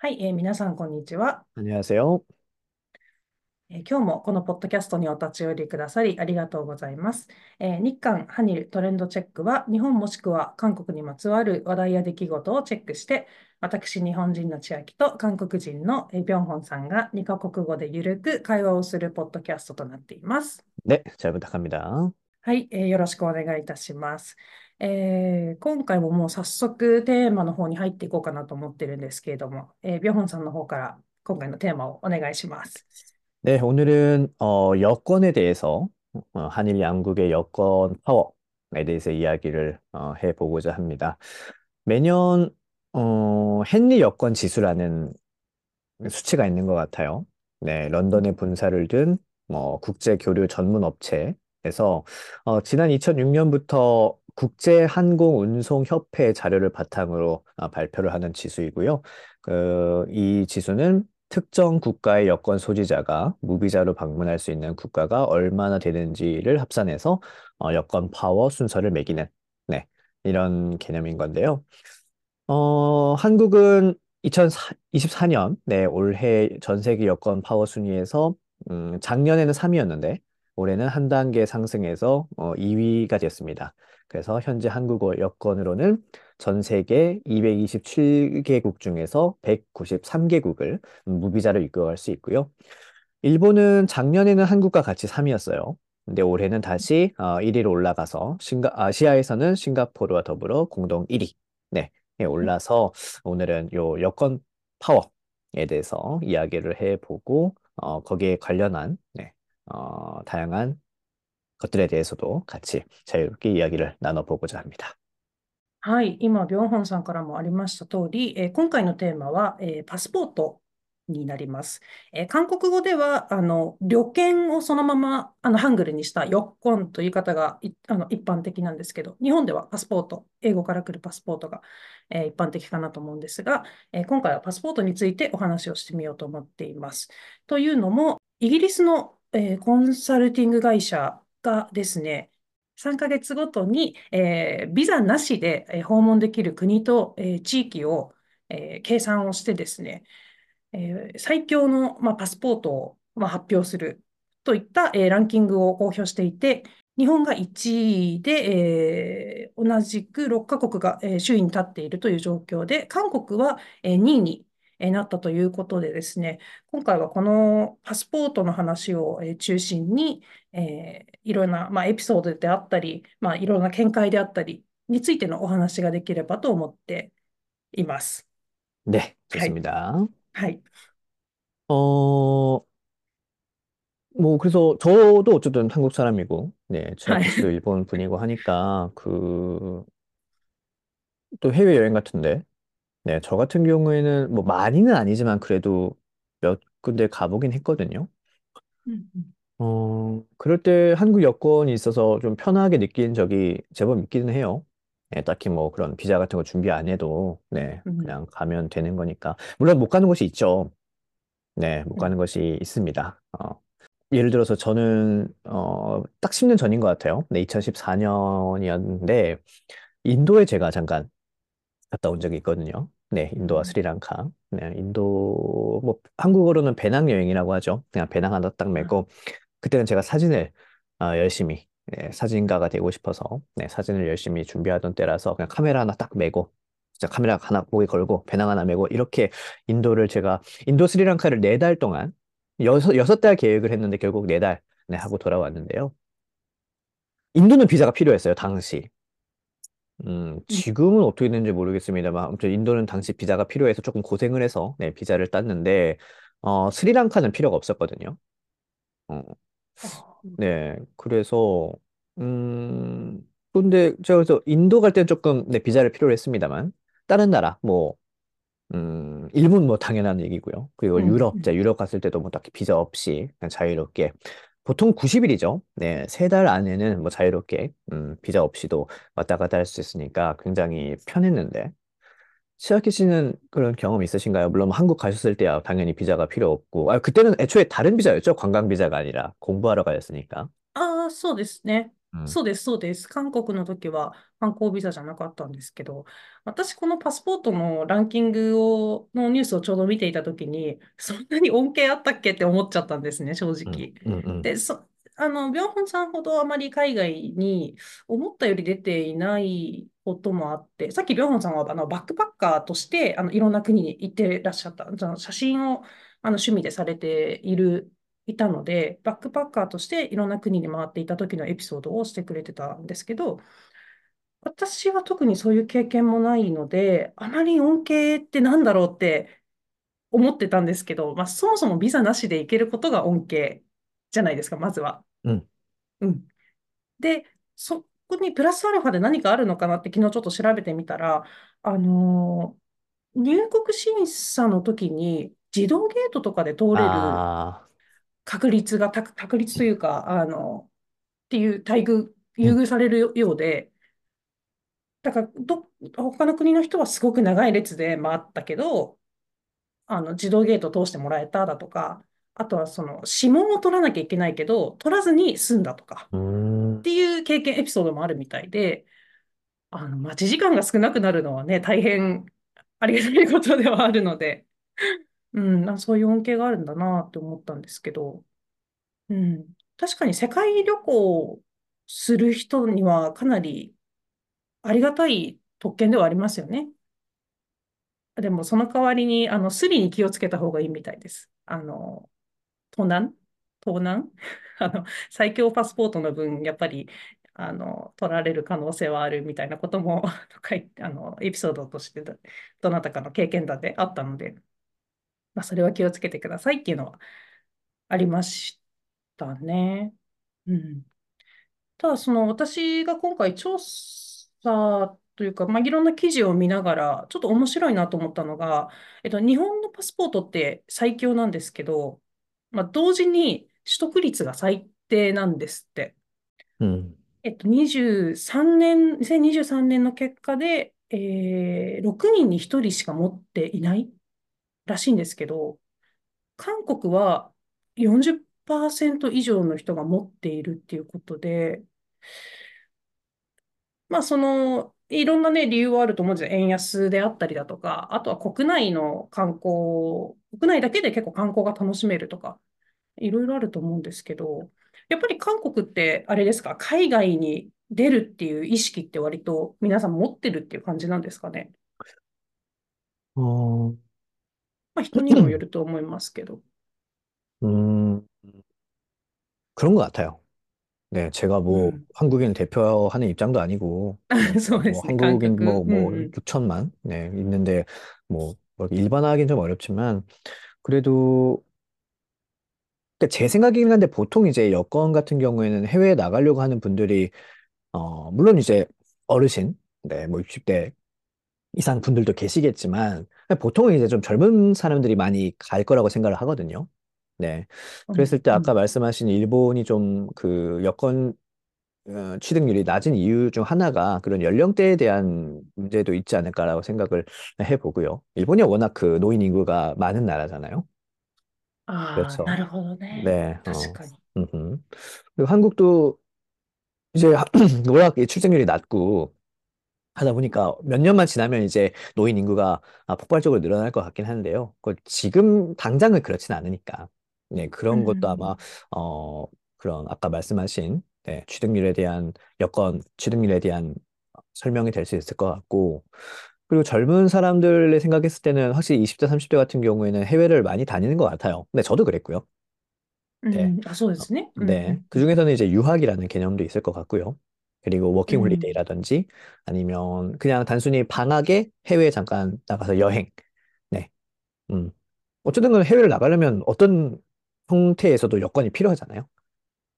はい、えー、皆さん、こんにちは。こんにちは。え、今日もこのポッドキャストにお立ち寄りくださりありがとうございます。えー、日韓ハニルトレンドチェックは、日本もしくは韓国にまつわる話題や出来事をチェックして、私、日本人の千秋と韓国人のビョンホンさんが2カ国語でゆるく会話をするポッドキャストとなっています。で、チャイム高見だ。はい、えー、よろしくお願いいたします。 えー今回ももう早速テーマの方に入っていこうかなと思ってるんですけれども、えービョンホンさんの方から今回のテーマをお願いします。 네, 오늘은 어, 여권에 대해서 어, 한일 양국의 여권 파워에 대해서 이야기를 어, 해보고자 합니다. 매년 어, 헨리 여권 지수라는 수치가 있는 것 같아요. 네, 런던에 본사를 둔 뭐, 국제 교류 전문 업체에서 어, 지난 2006년부터 국제항공운송협회 자료를 바탕으로 아, 발표를 하는 지수이고요. 그, 이 지수는 특정 국가의 여권 소지자가 무비자로 방문할 수 있는 국가가 얼마나 되는지를 합산해서 어, 여권 파워 순서를 매기는 네, 이런 개념인 건데요. 어, 한국은 2024년, 네, 올해 전 세계 여권 파워 순위에서 음, 작년에는 3위였는데 올해는 한 단계 상승해서 어, 2위가 됐습니다. 그래서 현재 한국 여권으로는 전 세계 227개국 중에서 193개국을 무비자로 입국할 수 있고요. 일본은 작년에는 한국과 같이 3위였어요. 근데 올해는 다시 어, 1위로 올라가서 싱가, 아시아에서는 싱가포르와 더불어 공동 1위. 네, 에 올라서 오늘은 요 여권 파워에 대해서 이야기를 해보고 어, 거기에 관련한 네, 어, 다양한 것들에 대해서도 같이 자유롭게 이야기를 나눠보고자 합니다. はい、今、ビョンホンさんからもありました通り、えー今回のテーマは、えーパスポートになります。えー韓国語では、あの、旅券をそのまま、あの、ハングルにしたヨッコンという言い方がいあの一般的なんですけど、日本ではパスポート、英語から来るパスポートが、えー一般的かなと思うんですが、えー今回はパスポートについてお話をしてみようと思っています。というのも、イギリスの、えーコンサルティング会社 がですね、3ヶ月ごとに、えービザなしで訪問できる国と、えー地域を、え計算をしてですね、え最強の、まあ、パスポートを、まあ、発表するといった、えランキングを公表していて、日本が1位で、え同じく6カ国が、え首位に立っているという状況で、韓国は、え2位にえーなったということでですね、今回はこのパスポートの話を、えー中心に、えーいろんな、まあ、エピソードであったり、まあ、いろんな見解であったりについてのお話ができればと思っています。 네, はい。 좋습니다. はい。 어, 뭐, 그래서 저도 어쨌든 한국 사람이고, 네, は 최학기 씨도 い。 일본 분이고 하니까, 그, 또 해외여행 같은데, 네, 저 같은 경우에는 뭐 많이는 아니지만 그래도 몇 군데 가보긴 했거든요. 음. 어, 그럴 때 한국 여권이 있어서 좀 편하게 느낀 적이 제법 있기는 해요. 네, 딱히 뭐 그런 비자 같은 거 준비 안 해도, 네, 음, 그냥 가면 되는 거니까. 물론 못 가는 곳이 있죠. 네, 못 음. 가는 곳이 있습니다. 어, 예를 들어서 저는, 어, 딱 10년 전인 것 같아요. 네, 2014년이었는데, 인도에 제가 잠깐 갔다 온 적이 있거든요. 네, 인도와 스리랑카. 네, 인도, 뭐, 한국어로는 배낭여행이라고 하죠. 그냥 배낭 하나 딱 메고, 그때는 제가 사진을 어, 열심히, 네, 사진가가 되고 싶어서, 네, 사진을 열심히 준비하던 때라서 그냥 카메라 하나 딱 메고, 진짜 카메라 하나 목에 걸고, 배낭 하나 메고, 이렇게 인도를 제가, 인도 스리랑카를 네 달 동안, 여섯, 여섯 달 계획을 했는데 결국 네 달, 네, 하고 돌아왔는데요. 인도는 비자가 필요했어요, 당시. 음, 음 지금은 어떻게 됐는지 모르겠습니다만 아무튼 인도는 당시 비자가 필요해서 조금 고생을 해서 네, 비자를 땄는데 어 스리랑카는 필요가 없었거든요. 어. 아. 네. 그래서 음 근데 제가 그래서 인도 갈 때는 조금 네, 비자를 필요로 했습니다만 다른 나라 뭐 음, 일본 뭐 당연한 얘기고요. 그리고 음, 유럽, 음. 유럽 갔을 때도 뭐 딱히 비자 없이 그냥 자유롭게 보통 90일이죠. 네, 세 달 안에는 뭐 자유롭게, 음, 비자 없이도 왔다 갔다 할 수 있으니까 굉장히 편했는데, 치아키 씨는 그런 경험 있으신가요? 물론 한국 가셨을 때야 당연히 비자가 필요 없고, 아, 그때는 애초에 다른 비자였죠. 관광 비자가 아니라 공부하러 가셨으니까. あー、そうですね。 うん、そうです、そうです。韓国の時は観光ビザじゃなかったんですけど、私このパスポートのランキングを、のニュースをちょうど見ていた時に、そんなに恩恵あったっけって思っちゃったんですね、正うん、直。うん、うん。で、そ、あの、ビョンホンさんほどあまり海外に思ったより出ていないこともあって、さっきビョンホンさんはあのバックパッカーとしてあのいろんな国に行ってらっしゃった、じゃあ写真をあの趣味でされているいたので、バックパッカーとしていろんな国に回っていた時のエピソードをしてくれてたんですけど、私は特にそういう経験もないので、あまり恩恵ってなんだろうって思ってたんですけど、まあ、そもそもビザなしで行けることが恩恵じゃないですか、まずは。うん。うん。で、そこにプラスアルファで何かあるのかなって昨日ちょっと調べてみたら、あのー入国審査の時に自動ゲートとかで通れる確率が、た確率というか、あの、っていう待遇、優うん、遇されるようで、だからど、他の国の人はすごく長い列で回ったけど、あの、自動ゲート通してもらえただとか、あとはその指紋を取らなきゃいけないけど、取らずに済んだとか、っていう経験、エピソードもあるみたいで、あの、待ち時間が少なくなるのはね、大変ありがたいことではあるので、うん、あそういう恩恵があるんだなって思ったんですけど、うん。確かに世界旅行する人にはかなりありがたい特権ではありますよね。でもその代わりに、あの、スリに気をつけた方がいいみたいです。あの、盗難？盗難？あの、最強パスポートの分、やっぱり、あの、取られる可能性はあるみたいなことも、書いて、あの、エピソードとして、どなたかの経験談であったので、まあ、それは気をつけてくださいっていうのはありましたね。うん。ただ、その私が今回調査というか、まあ、いろんな記事を見ながら、ちょっと面白いなと思ったのが、えっと、日本のパスポートって最強なんですけど、まあ、同時に取得率が最低なんですって。うん。えっと、23年、2023年の結果で、えー、6人に1人しか持っていないらしいんですけど、韓国は40%以上の人が持っているっていうことで、まあ、その、いろんなね、理由はあると思うんですよ。円安であったりだとか、あとは国内の観光、国内だけで結構観光が楽しめるとか、いろいろあると思うんですけど、やっぱり韓国って、あれですか、海外に出るっていう意識って割と皆さん持ってるっていう感じなんですかね？あーまあ、人にもよると思いますけど。음, 그런 것 같아요. 네, 제가 뭐うん。한국인 대표하는 입장도 아니고, 네, 뭐そうですね、感 한국인 覚。뭐, うん뭐うん。6천만, 네, 있는데 뭐, 뭐 일반화하기는 좀 어렵지만, 그래도 그러니까 제 생각이긴 한데 보통 이제 여권 같은 경우에는 해외에 나가려고 하는 분들이, 어, 물론 이제 어르신, 네, 뭐 60대 이상 분들도 계시겠지만, 보통은 이제 좀 젊은 사람들이 많이 갈 거라고 생각을 하거든요. 네. うん。그랬을 때 うん。아까 말씀하신 일본이 좀 그 여권 어, 취득률이 낮은 이유 중 하나가 그런 연령대에 대한 문제도 있지 않을까라고 생각을 해보고요. 일본이 워낙 그 노인 인구가 많은 나라잖아요. ああ、な 그렇죠. るほどね。네, 어, 確かに。음흠. 그리고 한국도 이제 워낙 이 출생률이 낮고 하다 보니까 몇 년만 지나면 이제 노인 인구가 아, 폭발적으로 늘어날 것 같긴 한데요. 그 지금 당장은 그렇진 않으니까. 네, う 그런 것도 아마 ん。어 그런 아까 말씀하신 네, 취득률에 대한 여건 취득률에 대한 설명이 될 수 있을 것 같고 그리고 젊은 사람들의 생각했을 때는 확실히 20대, 30대 같은 경우에는 해외를 많이 다니는 것 같아요. 근데 저도 그랬고요. う네. ん。あ、そうで어, すね。うん。う네.ん。うん。그중에서는 이제 유학이라는 개념도 있을 것 같고요. 그리고 워킹 홀리데이라든지 음. 아니면 그냥 단순히 방학에 해외에 잠깐 나가서 여행. 네. 음. 어쨌든 간에 해외를 나가려면 어떤 형태에서도 여권이 필요하잖아요.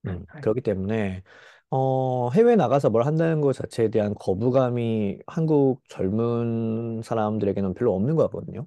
음. 네. 그렇기 때문에 어, 해외 나가서 뭘 한다는 것 자체에 대한 거부감이 한국 젊은 사람들에게는 별로 없는 것 같거든요.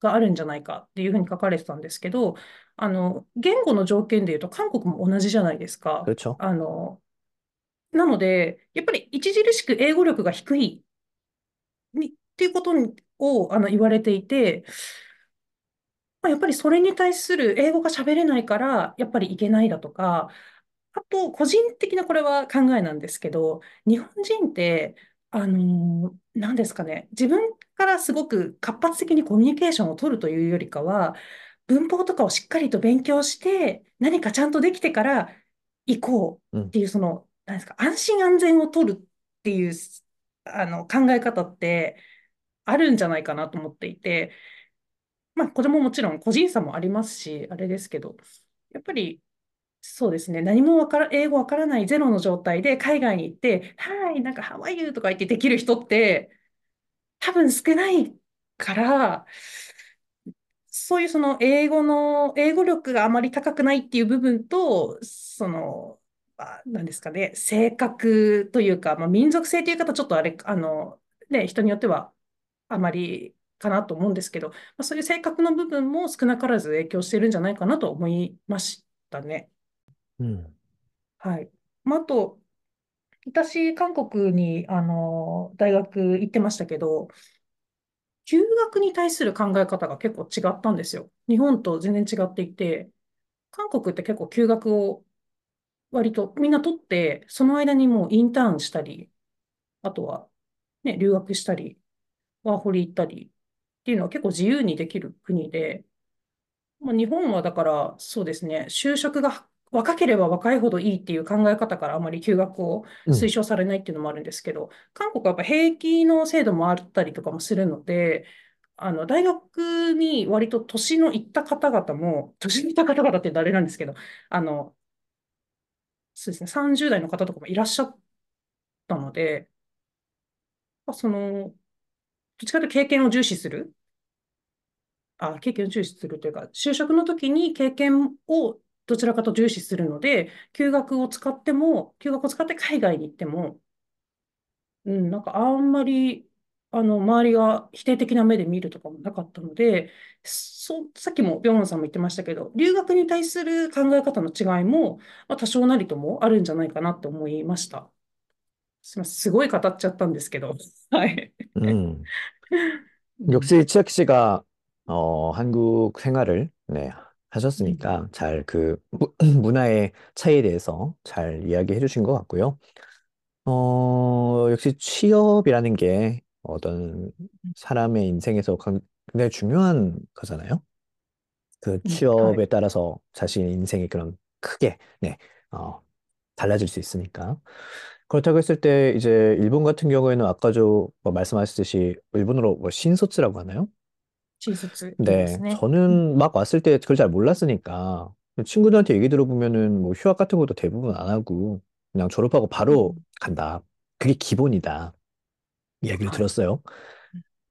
があるんじゃないかっていうふうに書かれてたんですけど、あの、言語の条件で言うと韓国も同じじゃないですか。 그렇죠. あの、なので、やっぱり著しく英語力が低いにっていうことをあの言われていて、まあ、やっぱりそれに対する英語が喋れないから、やっぱりいけないだとか、あと、個人的なこれは考えなんですけど、日本人って、 あのー何ですかね、自分からすごく活発的にコミュニケーションを取るというよりかは、文法とかをしっかりと勉強して、何かちゃんとできてから行こうっていう、その、何ですか、安心安全を取るっていう、あの、考え方ってあるんじゃないかなと思っていて、まあ、これももちろん個人差もありますし、あれですけど、やっぱり、そうですね。何もわから、英語わからないゼロの状態で海外に行って、はい、なんか、How are you? とか言ってできる人って、多分少ないから、そういうその英語の、英語力があまり高くないっていう部分と、その、あ、なんですかね、性格というか、まあ、民族性という方、ちょっとあれ、あの、ね、人によってはあまりかなと思うんですけど、まあ、そういう性格の部分も少なからず影響してるんじゃないかなと思いましたね。 음, はい。まあ、あと、私、韓国に、あの、大学行ってましたけど、休学に対する考え方が結構違ったんですよ。日本と全然違っていて、韓国って結構休学を割とみんな取って、その間にもうインターンしたり、あとはね、留学したり、ワーホリ行ったりっていうのは結構自由にできる国で、まあ、日本はだからそうですね、就職が若ければ若いほどいいっていう考え方からあまり休学を 음, 推奨されないっていうのもあるんですけど、韓国はやっぱ兵役の制度もあったりとかもするので、あの、大学に割と年のいった方々も、年のいった方々って誰なんですけど、あの、そうですね、30代の方とかもいらっしゃったので、まあその、どっちかというと経験を重視する、あ、経験を重視するというか、就職の時に経験をどちらかと重視するので、休学を使っても、休学を使って海外に行っても、うん、なんかあんまり、あの、周りが否定的な目で見るとかもなかったので、そ、さっきもビョンホンさんも言ってましたけど、留学に対する考え方の違いも、まあ、多少なりともあるんじゃないかなって思いました。すみません、すごい語っちゃったんですけど、はい。 음. うん、 역시 치아키 씨가 어, 한국 생활을 네, 하셨으니까 음. 잘그 문화의 차이에 대해서 잘 이야기해 주신 것 같고요. 어, 역시 취업이라는 게 어떤 사람의 인생에서 굉장히 중요한 거잖아요. 그 음, 취업에 따라서 자신의 인생이 그럼 크게, 네, 어, 달라질 수 있으니까. 그렇다고 했을 때 이제 일본 같은 경우에는 아까 저 뭐 말씀하셨듯이 일본어로 뭐 신소츠라고 하나요? 新卒言います 네, ね。うん、 저는 막 왔을 때 그걸 잘 몰랐으니까 친구들한테 얘기 들어보면은 뭐 휴학 같은 것도 대부분 안 하고 그냥 졸업하고 う 바로 ん、 간다. 그게 기본이다. 이야기를 はい。 들었어요.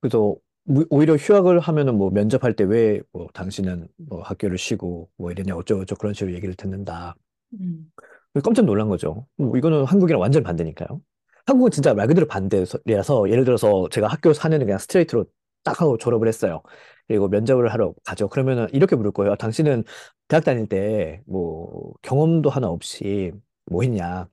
그래서 무- 오히려 휴학을 하면은 뭐 면접할 때 왜 뭐 당신은 뭐 학교를 쉬고 뭐 이러냐 어쩌고저쩌고 그런 식으로 얘기를 듣는다. うん、 깜짝 놀란 거죠. 뭐 이거는 한국이랑 완전 반대니까요. 한국은 진짜 말 그대로 반대라서 예를 들어서 제가 학교 4년을 그냥 스트레이트로 딱 하고 졸업을 했어요. 그리고 면접을 하러 가죠. 그러면은 이렇게 물을 거예요. 아, 당신은 대학 다닐 때 뭐 경험도 하나 없이 뭐 했냐?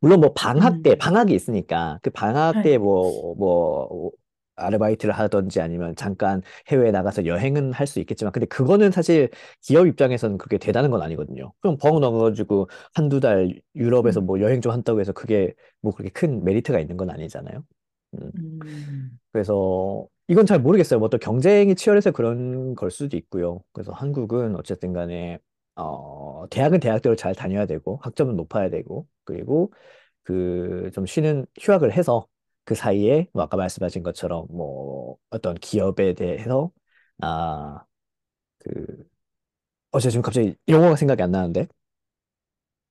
물론 뭐 방학 때 음. 방학이 있으니까 그 방학 때뭐뭐 네. 뭐 아르바이트를 하든지 아니면 잠깐 해외에 나가서 여행은 할 수 있겠지만 근데 그거는 사실 기업 입장에서는 그게 대단한 건 아니거든요. 그럼 벙 넣어가지고 한두 달 유럽에서 음. 뭐 여행 좀 한다고 해서 그게 뭐 그렇게 큰 메리트가 있는 건 아니잖아요. 음. 음. 그래서 이건 잘 모르겠어요. 뭐 또 경쟁이 치열해서 그런 걸 수도 있고요. 그래서 한국은 어쨌든 간에 어, 대학은 대학대로 잘 다녀야 되고 학점은 높아야 되고 그리고 그 좀 쉬는 휴학을 해서 그 사이에 뭐 아까 말씀하신 것처럼 뭐 어떤 기업에 대해서 아, 그 어제 지금 갑자기 영어가 생각이 안 나는데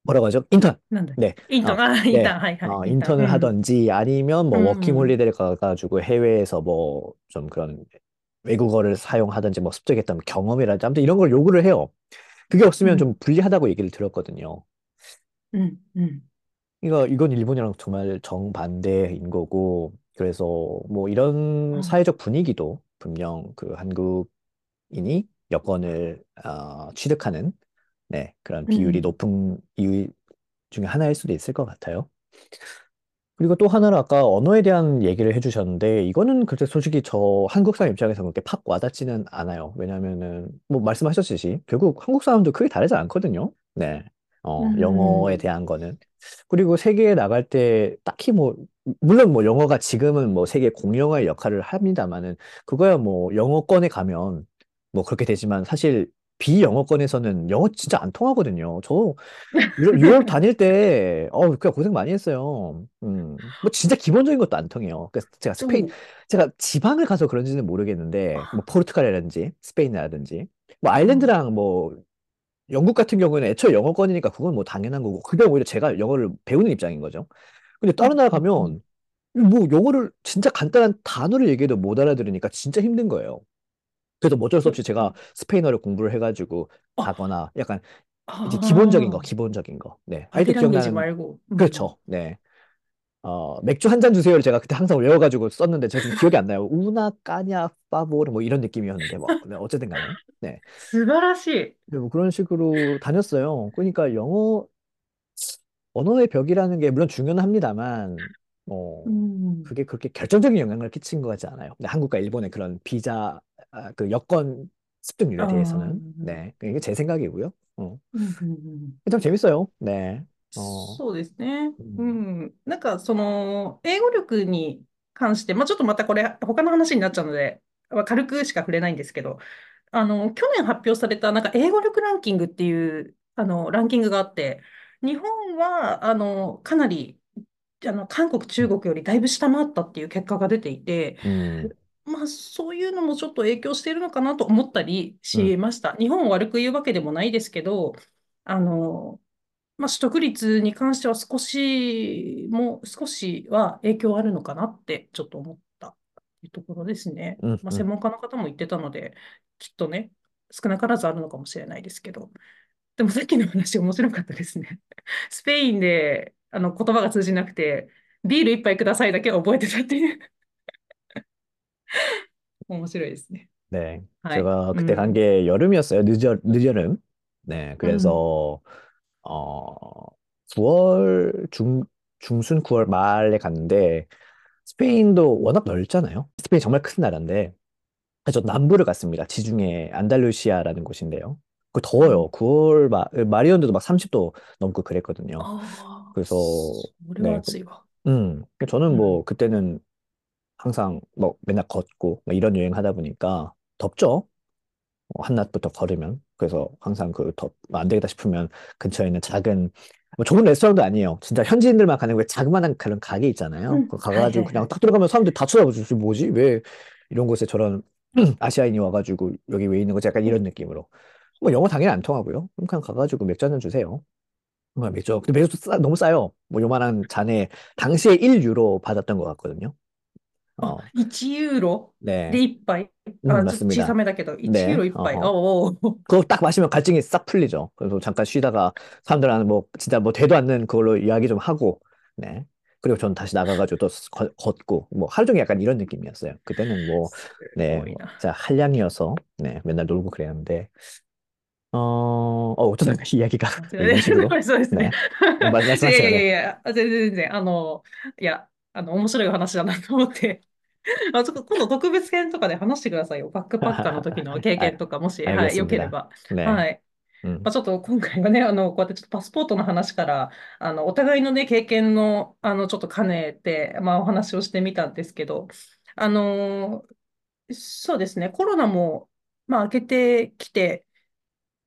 뭐라고 하죠? 인턴. 네. 인턴. 아, 어, 네. 인턴. 아, はい, はい, 어, 인턴을 음. 하던지 아니면 뭐 음, 음. 워킹 홀리데이를 가가지고 해외에서 뭐 좀 그런 외국어를 사용하든지 뭐 습득했던 경험이라든지 아무튼 이런 걸 요구를 해요. 그게 없으면 음. 좀 불리하다고 얘기를 들었거든요. 음, 음. 이거 이건 일본이랑 정말 정반대인 거고 그래서 뭐 이런 음. 사회적 분위기도 분명 그 한국인이 여권을 어, 취득하는 네, 그런 비율이 음, 높은 이유 중에 하나일 수도 있을 것 같아요. 그리고 또 하나는 아까 언어에 대한 얘기를 해주셨는데, 이거는 그렇게 솔직히 저 한국 사람 입장에서 그렇게 팍 와닿지는 않아요. 왜냐면은, 뭐 말씀하셨듯이, 결국 한국 사람도 크게 다르지 않거든요. 네. 어, 영어에 음, 대한 거는. 그리고 세계에 나갈 때 딱히 뭐, 물론 뭐 영어가 지금은 뭐 세계 공용어의 역할을 합니다만은, 그거야 뭐 영어권에 가면 뭐 그렇게 되지만 사실 비영어권에서는 영어 진짜 안 통하거든요. 저 유럽, 유럽 다닐 때, 어, 그냥 고생 많이 했어요. 음, 뭐 진짜 기본적인 것도 안 통해요. 그래서 제가 스페인, 오, 제가 지방을 가서 그런지는 모르겠는데, 뭐 포르투갈이라든지 스페인이라든지, 뭐 어, 아일랜드랑 뭐 영국 같은 경우에는 애초에 영어권이니까 그건 뭐 당연한 거고, 그게 오히려 제가 영어를 배우는 입장인 거죠. 근데 다른 음, 나라 음, 음. 가면, 뭐 영어를 진짜 간단한 단어를 얘기해도 못 알아들으니까 진짜 힘든 거예요. 그래서 뭐 어쩔 수 어, 없이 제가 스페인어를 공부를 해가지고 어, 가거나 약간 이제 기본적인 거, 아, 기본적인 거. 네. 아직도 바디랑귀지 기억나는, 말고, 음, 그렇죠. 네. 어, 맥주 한 잔 주세요를 제가 그때 항상 외워가지고 썼는데 제가 지금 기억이 안 나요. 우나, 까냐, 파보르 뭐 이런 느낌이었는데 뭐 네, 어쨌든 간에. 네.素晴らしい。네, 뭐 그런 식으로 다녔어요. 그러니까 영어, 언어의 벽이라는 게 물론 중요는 합니다만, 어, うん。그게 그렇게 결정적인 영향을 끼친 것 같지 않아요. 근데 한국과 일본의 그런 비자, 아, 그 여권 습득률에 ああ、う 대해서는. ん、네. 이게 제 생각이고요. 어. うん、うん。참 재밌어요. 네. 어.そうですね。う음, ん。なんか、その、英語力に関して、まあ、ちょっとまたこれ、他の話になっちゃうので、まあ軽くしか触れないんですけど、あの、去年発表された、なんか、英語力ランキングっていう、あの、ランキングがあって、日本は、あの、かなり、あの、韓国、中国よりだいぶ下回ったっていう結果が出ていて、음, まあ、そういうのもちょっと影響しているのかなと思ったりしました。うん、日本を悪く言うわけでもないですけど、あの、まあ、取得率に関しては少しも、少しは影響あるのかなってちょっと思ったというところですね。うんうん、まあ、専門家の方も言ってたので、きっとね、少なからずあるのかもしれないですけど。でもさっきの話面白かったですね。スペインであの言葉が通じなくて、ビール一杯くださいだけは覚えてたっていう。面白いですね。네. はい。제가 う 그때 간 ん。게 여름이었어요. 늦여, 늦여름. 네. うん。그래서, 어, 9월 중, 중순 9월 말에 갔는데, 스페인도 워낙 넓잖아요. 스페인 정말 큰 나라인데, 그래서 남부를 갔습니다. 지중해 안달루시아라는 곳인데요. 그 더워요. 9월 말, 말이었는데도 막 30도 넘고 그랬거든요. ああ、그래서, それは 네. 暑いわ。음, 저는 う 뭐, ん。그때는 항상 뭐 맨날 걷고 뭐 이런 여행 하다 보니까 덥죠. 어, 한낮부터 걸으면. 그래서 항상 그 덥, 뭐 안 되겠다 싶으면 근처에 있는 작은 뭐 좋은 레스토랑도 아니에요. 진짜 현지인들만 가는 왜 자그마한 그런 가게 있잖아요. 음, 가가지고 아, 네, 그냥 네. 탁 들어가면 사람들이 다 쳐다보죠. 뭐지? 왜 이런 곳에 저런 아시아인이 와가지고 여기 왜 있는 거지? 약간 이런 느낌으로. 뭐 영어 당연히 안 통하고요. 그럼 그냥 가가지고 맥주 한 잔 주세요. 뭐 맥주. 근데 맥주 싸, 너무 싸요. 뭐 요만한 잔에 당시에 1유로 받았던 것 같거든요. あ、어, 1ユーロで네. 1杯。음, あ、ちょっと小さ 맞습니다. めだけど、1ユー 네, ロ1杯。어허. おお。그거 딱 마시면 갈증이 싹 풀리죠. 그래서 잠깐 쉬다가 사람들하고 뭐 진짜 뭐 되도 않는 그걸로 이야기 좀 하고, 네. 그리고 전 다시 나가가지고 또 걷- 걷고, 뭐 하루 종일 약간 이런 느낌이었어요. 그때는 뭐, す네, ごい 뭐な。진짜 한량이어서, 네, 맨날 놀고 그랬는데, 어, 어, 어쩌다 이야기가間違え이런 식으로,てそうですね。네. 말, いやいや말씀하세요, いやい네. や、全然全然、あの、いや、あの、面白い話だなと思って。 あそこ今度特別編とかで話してくださいよ。バックパッカーの時の経験とか、もし、はいはい、よければ。ね、はい。まあ、ちょっと今回はね、あのこうやってちょっとパスポートの話から、あのお互いの、ね、経験のあのちょっと兼ねて、まあ、お話をしてみたんですけど、あのそうですね、コロナも、まあ、明けてきて、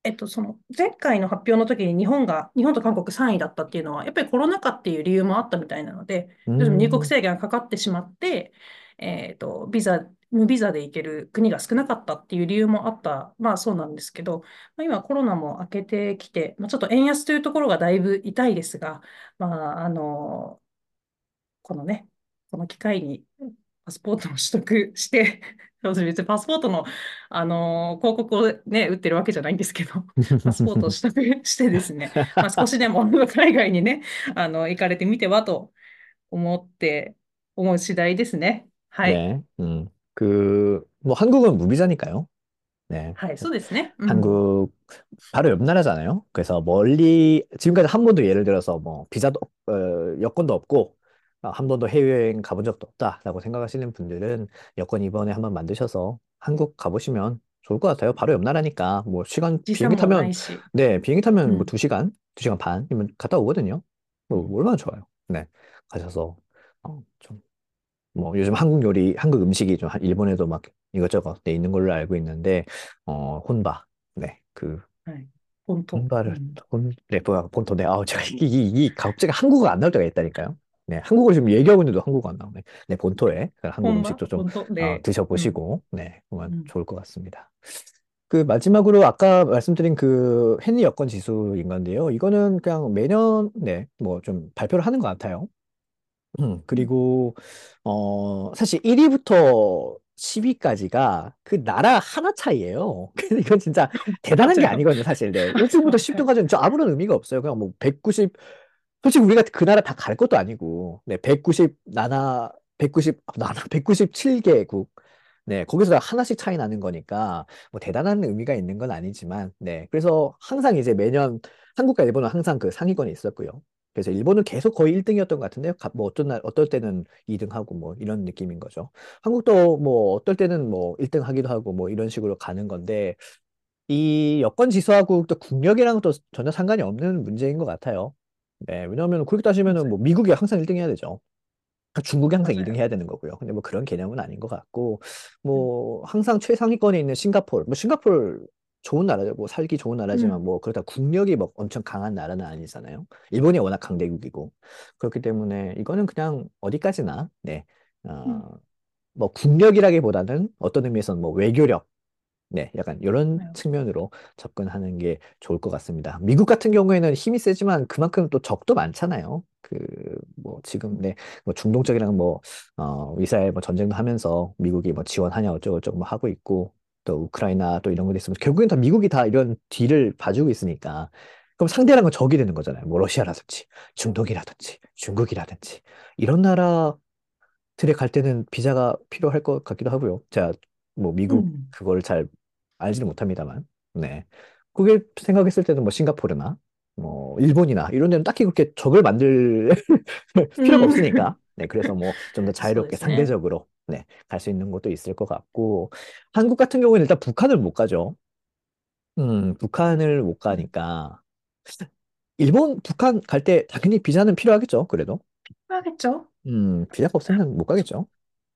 えっと、その前回の発表の時に日本が、日本と韓国3位だったっていうのは、やっぱりコロナ禍っていう理由もあったみたいなので、うん、入国制限がかかってしまって、えっと、ビザ、無ビザで行ける国が少なかったっていう理由もあった、まあそうなんですけど、まあ、今コロナも明けてきて、まあ、ちょっと円安というところがだいぶ痛いですが、まあ、あの、このね、この機会にパスポートを取得して別にパスポートの、あのー広告をね、打ってるわけじゃないんですけど、パスポートを取得してですね、まあ、少しでも海外にね、あの、行かれてみてはと思って、思う次第ですね。 はい。 네, 음, 그, 뭐, 한국은 무비자니까요. 네.はい、そうですね。うん。 한국, 바로 옆 나라잖아요. 그래서 멀리, 지금까지 한 번도 예를 들어서 뭐, 비자도, 없- 어, 여권도 없고, 아, 한 번도 해외여행 가본 적도 없다라고 생각하시는 분들은 여권 이번에 한번 만드셔서 한국 가보시면 좋을 것 같아요. 바로 옆 나라니까, 뭐, 시간, 時差 비행기 もな 타면, いし。네, 비행기 타면 뭐,うん。두 시간, 두 시간 반이면 갔다 오거든요. う 뭐, ん 얼마나 좋아요. 네. 가셔서, 어, 좀 뭐 요즘 한국 요리, 한국 음식이 좀 일본에도 막 이것저것 돼 있는 걸로 알고 있는데 어 혼바 네 그 네, 그 네 혼바를 음. 혼 네, 뭐야 본토네 아우 제가 이이 이 갑자기 한국어 안 나올 때가 있다니까요. 네, 한국어 지금 얘기하고 있는데도 한국어 안 나오네. 네, 본토에 한국 본바? 음식도 좀 본토? 어, 네. 어, 드셔보시고 음. 네, 그만 음. 좋을 것 같습니다. 그 마지막으로 아까 말씀드린 그 헨리 여권 지수인 건데요. 이거는 그냥 매년 네, 뭐 좀 발표를 하는 것 같아요. 음, 그리고, 어, 사실 1위부터 10위까지가 그 나라 하나 차이예요. 근데 이건 진짜 대단한 게. 아니거든요, 사실. 네. 1등부터 맞아요. 10등까지는 저 아무런 의미가 없어요. 그냥 뭐 190, 솔직히 우리가 그 나라 다 갈 것도 아니고, 네, 190, 나나, 190, 나나 197개국. 네, 거기서 하나씩 차이 나는 거니까, 뭐 대단한 의미가 있는 건 아니지만, 네. 그래서 항상 이제 매년 한국과 일본은 항상 그 상위권에 있었고요. 그래서 일본은 계속 거의 1등이었던 것 같은데요. 가- 뭐 어떤 날, 어떨 때는 2등하고 뭐 이런 느낌인 거죠. 한국도 뭐 어떨 때는 뭐 1등 하기도 하고 뭐 이런 식으로 가는 건데, 이 여권 지수하고 또 국력이랑 또 전혀 상관이 없는 문제인 것 같아요. 네, 왜냐하면 그렇게 따지면은 뭐 미국이 항상 1등 해야 되죠. 중국이 항상 2등 맞아요. 해야 되는 거고요. 근데 뭐 그런 개념은 아닌 것 같고, 음. 뭐 항상 최상위권에 있는 싱가포르, 뭐 싱가포르 좋은 나라죠. 뭐 살기 좋은 나라지만 음. 뭐 그렇다 국력이 뭐 엄청 강한 나라는 아니잖아요. 일본이 워낙 강대국이고 그렇기 때문에 이거는 그냥 어디까지나 네, 어, 음. 뭐 국력이라기보다는 어떤 의미에서는 뭐 외교력 네, 약간 이런 네. 측면으로 접근하는 게 좋을 것 같습니다. 미국 같은 경우에는 힘이 세지만 그만큼 또 적도 많잖아요. 그, 뭐, 지금, 네, 뭐, 중동적이랑 뭐, 어, 이스라엘 뭐 전쟁도 하면서 미국이 뭐 지원하냐 어쩌고저쩌고 뭐 하고 있고, 또 우크라이나 또 이런 것도 있으면 결국엔 다 미국이 다 이런 뒤를 봐주고 있으니까 그럼 상대라는 건 적이 되는 거잖아요. 뭐 러시아라든지 중독이라든지 중국이라든지 이런 나라들에 갈 때는 비자가 필요할 것 같기도 하고요. 제가 뭐 미국 음. 그걸 잘 알지는 못합니다만, 네. 그게 생각했을 때는 뭐 싱가포르나 뭐 일본이나 이런 데는 딱히 그렇게 적을 만들 필요가 없으니까, 네. 그래서 뭐 좀 더 자유롭게 상대적으로 네, 갈 수 있는 곳도 있을 것 같고, 한국 같은 경우에는 일단 북한을 못 가죠. 음, 북한을 못 うん。가니까 일본, 북한 갈 때 당연히 비자는 필요하겠죠. 그래도. あげちゃう 음, 비자가 あ、없으면 못 そっ 가겠죠.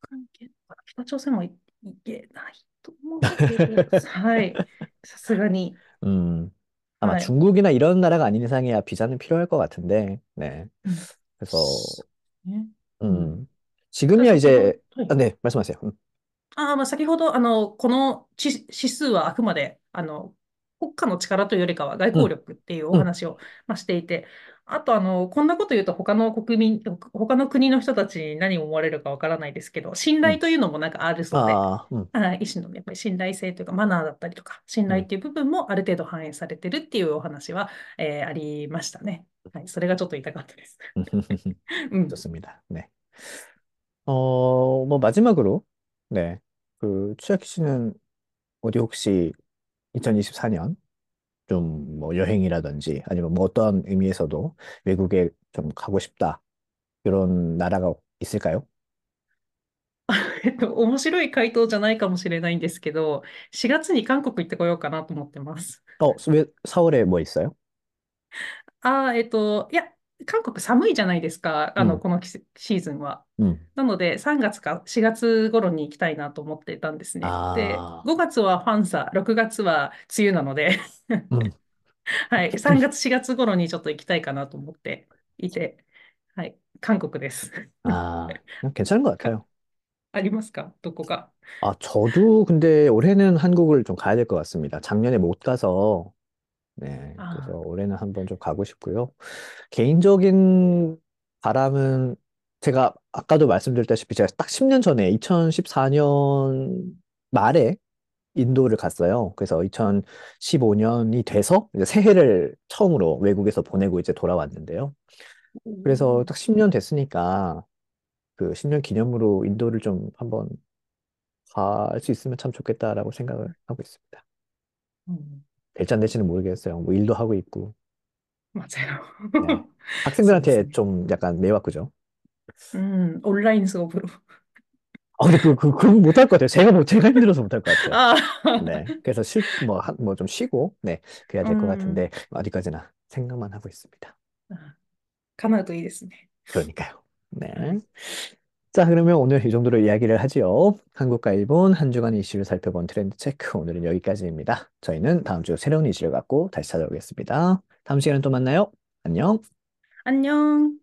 関係、北朝鮮もい、いけないと思うけど、はい。さすがに。음, 아마 はい。 중국이나 이런 나라가 아닌 이상이야 비자는 필요할 것 같은데, 네. うん。그래서, そうね。うん。음, 仕組みはじゃあ、ね、ますますよ。あまあ、先ほど、あの、この指数はあくまで、あの、国家の力というよりかは外交力っていうお話を、ましていて、あと、あの、こんなこと言うと他の国民、他の国の人たちに何を思われるかわからないですけど、信頼というのもなんかあるそうで、うん、医師のやっぱり信頼性というかマナーだったりとか、信頼っていう部分もある程度反映されてるっていうお話は、えー、ありましたね。はい、それがちょっと痛かったです。うん、すみだね。 네. 어, 뭐 마지막으로, 네, 그 추자키 씨는 어디 혹시 2024년 좀 뭐 여행이라든지 아니면 뭐 어떤 의미에서도 외국에 좀 가고 싶다 이런 나라가 있을까요? えっと、面白い回答じゃないかもしれないんですけど、4月に韓国行ってこようかなと思ってます。어, 왜 4월에 뭐 있어요? ああ、えっと、いや、 韓国寒いじゃないですか、あの、음, この季節シーズンは。음, なので、3月か4月頃に行きたいなと思っていたんですね。で、아, 5月はファンサ、6月は梅雨なので 음, はい、3月、4月頃にちょっと行きたいかなと思っていて、はい、韓国です。아, 괜찮은 것か같아요. ありますかどこか。아, 저도 근데 올해는 한국을 좀 가야 될 것 같습니다. 작년에 못 가서, 네, 그래서あ올해는 한번 좀 가고 싶고요. 개인적인 바람은 제가 아까도 말씀드렸다시피 제가 딱 10년 전에 2014년 말에 인도를 갔어요. 그래서 2015년이 돼서 이제 새해를 처음으로 외국에서 보내고 이제 돌아왔는데요. 그래서 오. 딱 10년 됐으니까 그 10년 기념으로 인도를 좀 한번 갈 수 있으면 참 좋겠다라고 생각을 하고 있습니다. 음, 될지 안 될지는 모르겠어요. 뭐 일도 하고 있고. 맞아요. 네.そうです 학생들한테 ね。 좀 약간 매화 그죠? 음, 온라인 수업으로. 아, 근데 그, 그, 그건 못할 것 같아요. 제가 뭐, 제가 힘들어서 못할 것 같아요. 아, 네. 그래서 쉴, 뭐, 한, 뭐 좀 쉬고, 네. 그래야 될 것 음, 같은데, 어디까지나 생각만 하고 있습니다. あ叶うといいですね。 그러니까요. 네. はい。자, 그러면 오늘 이 정도로 이야기를 하지요. 한국과 일본 한 주간 이슈를 살펴본 트렌드 체크. 오늘은 여기까지입니다. 저희는 다음 주 새로운 이슈를 갖고 다시 찾아오겠습니다. 다음 시간에 또 만나요. 안녕. 안녕.